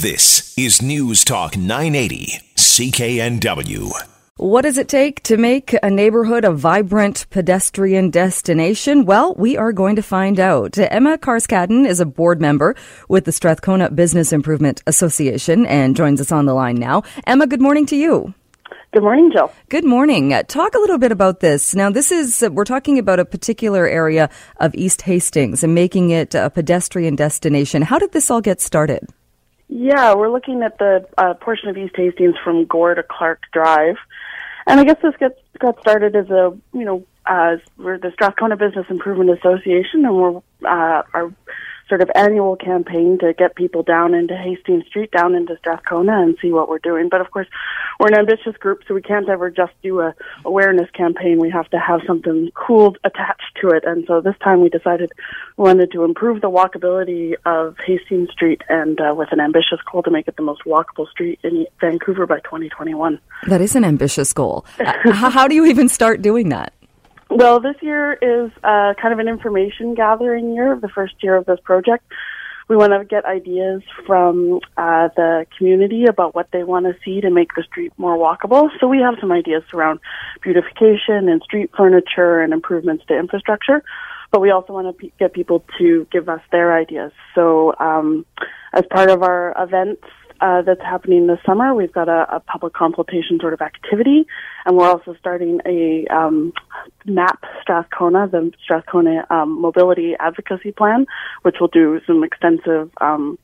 This is News Talk 980, CKNW. What does it take to make a neighborhood a vibrant pedestrian destination? Well, we are going to find out. Emma Carscadden is a board member with the Strathcona Business Improvement Association and joins us on the line now. Emma, good morning to you. Good morning, Jill. Good morning. Uh, talk a little bit about this. Now, this is, uh, we're talking about a particular area of East Hastings and making it a pedestrian destination. How did this all get started? Yeah, we're looking at the uh, portion of East Hastings from Gore to Clark Drive. And I guess this gets got started as a you know uh, we're the Strathcona Business Improvement Association, and we're uh, our sort of annual campaign to get people down into Hastings Street, down into Strathcona, and see what we're doing. But of course, we're an ambitious group, so we can't ever just do a awareness campaign. We have to have something cool attached to it. And so this time we decided we wanted to improve the walkability of Hastings Street, and uh, with an ambitious goal to make it the most walkable street in Vancouver by 2021. That is an ambitious goal. uh, how do you even start doing that? Well, this year is uh, kind of an information gathering year, the first year of this project. We want to get ideas from uh, the community about what they want to see to make the street more walkable. So we have some ideas around beautification and street furniture and improvements to infrastructure. But we also want to p- get people to give us their ideas. So um, as part of our events uh, that's happening this summer. We've got a, a, public consultation sort of activity, and we're also starting a um, MAP Strathcona, the Strathcona um, Mobility Advocacy Plan, which will do some extensive um,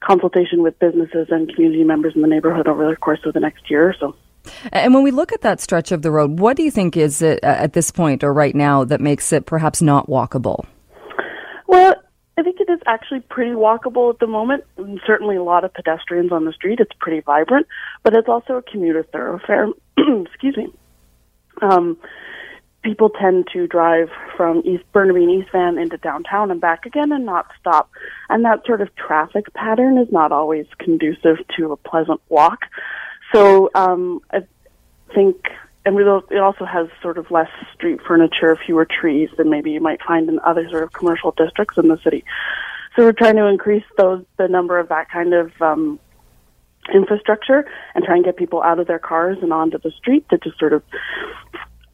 consultation with businesses and community members in the neighborhood over the course of the next year or so. And when we look at that stretch of the road, what do you think is it at this point or right now that makes it perhaps not walkable? Well, I think it is actually pretty walkable at the moment. certainly a lot of pedestrians on the street. It's pretty vibrant, but it's also a commuter thoroughfare. Excuse me. Um, people tend to drive from East Burnaby and East Van into downtown and back again and not stop. And that sort of traffic pattern is not always conducive to a pleasant walk. So um, I think and it also has sort of less street furniture, fewer trees than maybe you might find in other sort of commercial districts in the city. So we're trying to increase those the number of that kind of um, infrastructure and try and get people out of their cars and onto the street to just sort of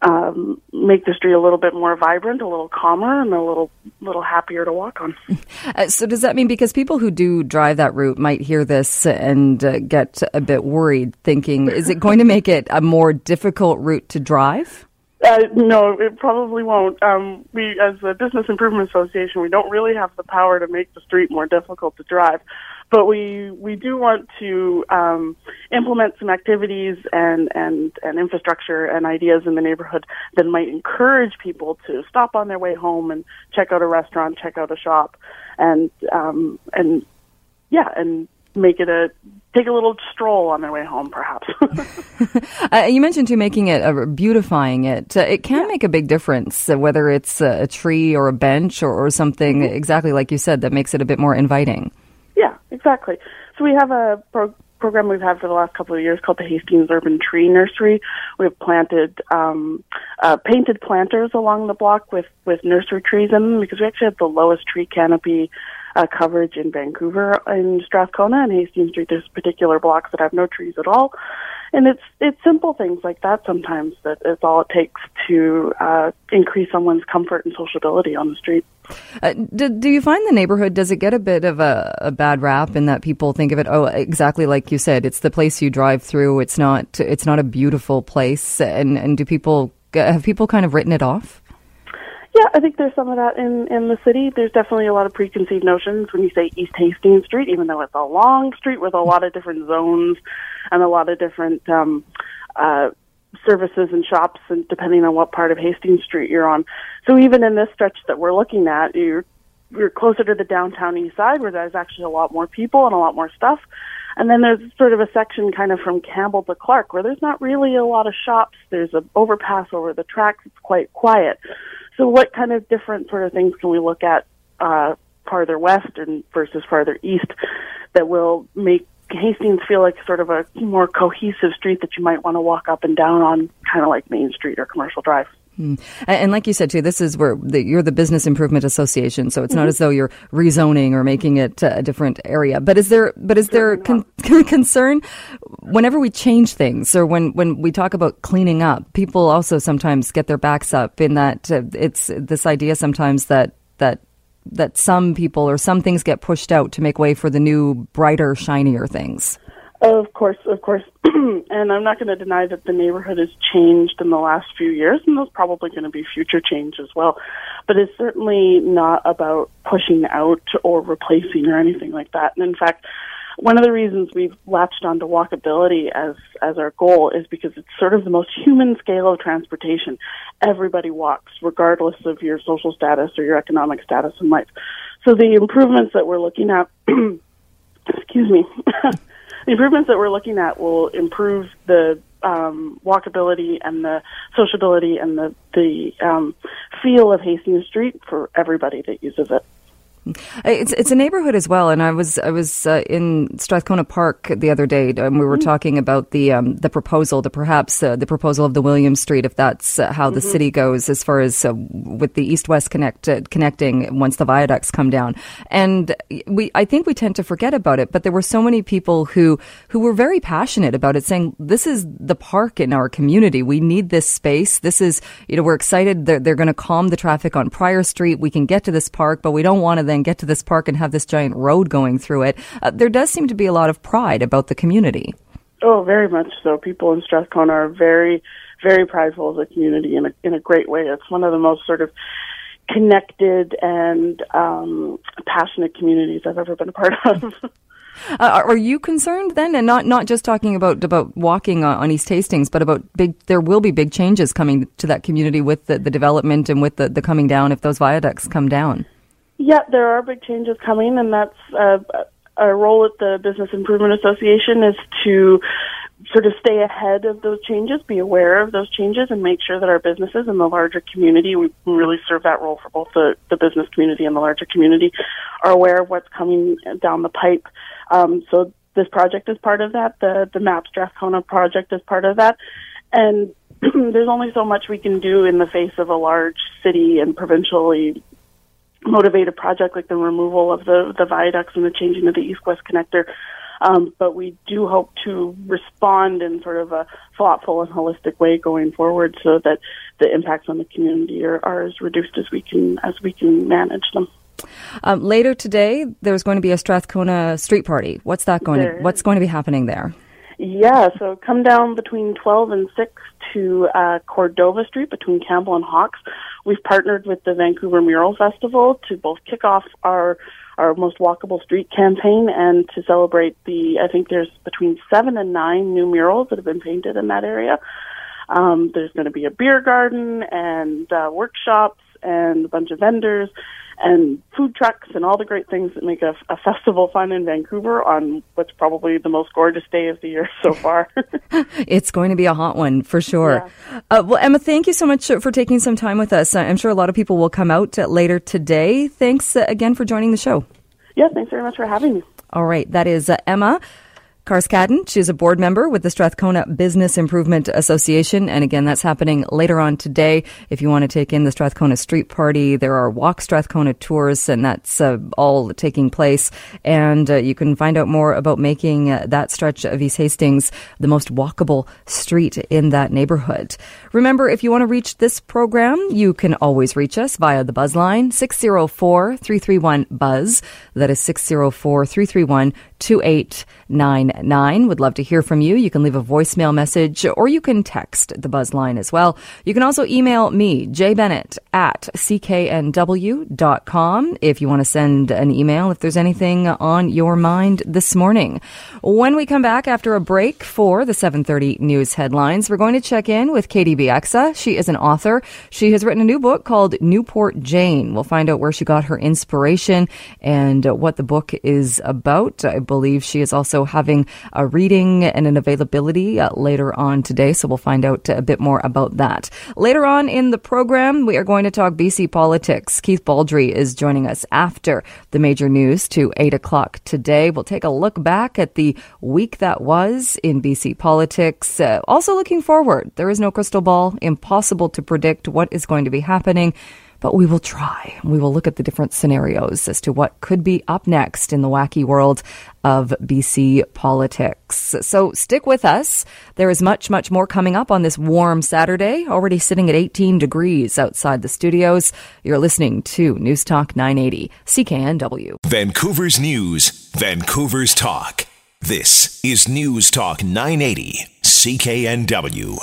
um, make the street a little bit more vibrant, a little calmer, and a little little happier to walk on. Uh, so does that mean because people who do drive that route might hear this and uh, get a bit worried, thinking, is it going to make it a more difficult route to drive? Uh, no, it probably won't. Um, we, as the business improvement association, we don't really have the power to make the street more difficult to drive but we we do want to um, implement some activities and and and infrastructure and ideas in the neighborhood that might encourage people to stop on their way home and check out a restaurant, check out a shop, and um, and yeah, and make it a take a little stroll on their way home, perhaps. uh, you mentioned too making it, uh, beautifying it. Uh, it can yeah. make a big difference, uh, whether it's a tree or a bench or, or something mm-hmm. exactly like you said that makes it a bit more inviting. Yeah, exactly. So we have a pro- program we've had for the last couple of years called the Hastings Urban Tree Nursery. We've planted um, uh, painted planters along the block with with nursery trees in them because we actually have the lowest tree canopy uh, coverage in Vancouver in Strathcona and Hastings Street. There's particular blocks that have no trees at all, and it's it's simple things like that sometimes that is all it takes to uh, increase someone's comfort and sociability on the street. Uh, do, do you find the neighborhood does it get a bit of a, a bad rap in that people think of it oh exactly like you said it's the place you drive through it's not it's not a beautiful place and and do people have people kind of written it off yeah, I think there's some of that in in the city. There's definitely a lot of preconceived notions when you say East Hastings Street, even though it's a long street with a lot of different zones and a lot of different um, uh, services and shops, and depending on what part of Hastings Street you're on. So even in this stretch that we're looking at, you're you're closer to the downtown east side where there's actually a lot more people and a lot more stuff. And then there's sort of a section kind of from Campbell to Clark where there's not really a lot of shops. There's an overpass over the tracks. It's quite quiet. So what kind of different sort of things can we look at uh, farther west and versus farther east that will make Hastings feel like sort of a more cohesive street that you might want to walk up and down on, kind of like Main Street or Commercial Drive? Hmm. And like you said too, this is where the, you're the Business Improvement Association, so it's mm-hmm. not as though you're rezoning or making it a different area. But is there, but is there con- concern whenever we change things or when when we talk about cleaning up? People also sometimes get their backs up in that uh, it's this idea sometimes that that that some people or some things get pushed out to make way for the new, brighter, shinier things. Oh, of course, of course. and I'm not going to deny that the neighborhood has changed in the last few years, and there's probably going to be future change as well. But it's certainly not about pushing out or replacing or anything like that. And in fact, one of the reasons we've latched onto walkability as as our goal is because it's sort of the most human scale of transportation. Everybody walks, regardless of your social status or your economic status in life. So the improvements that we're looking at, excuse me. the improvements that we're looking at will improve the um, walkability and the sociability and the the um, feel of Hastings Street for everybody that uses it. It's it's a neighborhood as well, and I was I was uh, in Strathcona Park the other day, and we were mm-hmm. talking about the um, the proposal, the perhaps uh, the proposal of the William Street, if that's uh, how mm-hmm. the city goes as far as uh, with the east west connect uh, connecting once the viaducts come down, and we I think we tend to forget about it, but there were so many people who who were very passionate about it, saying this is the park in our community, we need this space, this is you know we're excited. They're, they're going to calm the traffic on Prior Street, we can get to this park, but we don't want to then get to this park and have this giant road going through it. Uh, there does seem to be a lot of pride about the community. Oh, very much so. People in Strathcona are very, very prideful of the community in a in a great way. It's one of the most sort of connected and um, passionate communities I've ever been a part of. Uh, are you concerned then, and not not just talking about about walking on, on, East Hastings, but about big? There will be big changes coming to that community with the, the development and with the, the coming down if those viaducts come down. Yeah, there are big changes coming, and that's uh, our role at the Business Improvement Association is to sort of stay ahead of those changes, be aware of those changes, and make sure that our businesses and the larger community, we really serve that role for both the, the business community and the larger community, are aware of what's coming down the pipe. Um, so this project is part of that. The the MAP Strathcona project is part of that, and there's only so much we can do in the face of a large city and provincially motivate a project like the removal of the, the viaducts and the changing of the east-west connector. Um, but we do hope to respond in sort of a thoughtful and holistic way going forward, so that the impacts on the community are, are as reduced as we can as we can manage them. Um, later today, there's going to be a Strathcona street party. What's that going? To, what's going to be happening there? Yeah, so come down between 12 and 6 to uh, Cordova Street between Campbell and Hawks. We've partnered with the Vancouver Mural Festival to both kick off our our most walkable street campaign and to celebrate the I think there's between seven and nine new murals that have been painted in that area. Um, there's going to be a beer garden and uh, workshops and a bunch of vendors and food trucks and all the great things that make a, a, festival fun in Vancouver on what's probably the most gorgeous day of the year so far. it's going to be a hot one for sure. Yeah. Uh, well, Emma, thank you so much for taking some time with us. I'm sure a lot of people will come out later today. Thanks uh, again for joining the show. Yes, thanks very much for having me. All right, that is uh, Emma. Carscadden. She's a board member with the Strathcona Business Improvement Association. And again, that's happening later on today. If you want to take in the Strathcona Street Party, there are Walk Strathcona tours, and that's uh, all taking place. And uh, you can find out more about making uh, that stretch of East Hastings the most walkable street in that neighborhood. Remember, if you want to reach this program, you can always reach us via the buzz line 604 331 Buzz. That is 604 331 2899. Would love to hear from you. You can leave a voicemail message or you can text the buzz line as well. You can also email me, jbennett at cknw.com if you want to send an email if there's anything on your mind this morning. When we come back after a break for the 730 news headlines, we're going to check in with Katie Bieksa. She is an author. She has written a new book called Newport Jane. We'll find out where she got her inspiration and what the book is about. I believe believe she is also having a reading and an availability uh, later on today. So we'll find out a bit more about that. Later on in the program, we are going to talk BC politics. Keith Baldrey is joining us after the major news to 8 o'clock today. We'll take a look back at the week that was in BC politics. Uh, also looking forward. There is no crystal ball. Impossible to predict what is going to be happening but we will try. We will look at the different scenarios as to what could be up next in the wacky world of BC politics. So stick with us. There is much, much more coming up on this warm Saturday, already sitting at 18 degrees outside the studios. You're listening to News Talk 980, CKNW. Vancouver's News, Vancouver's Talk. This is News Talk 980, CKNW.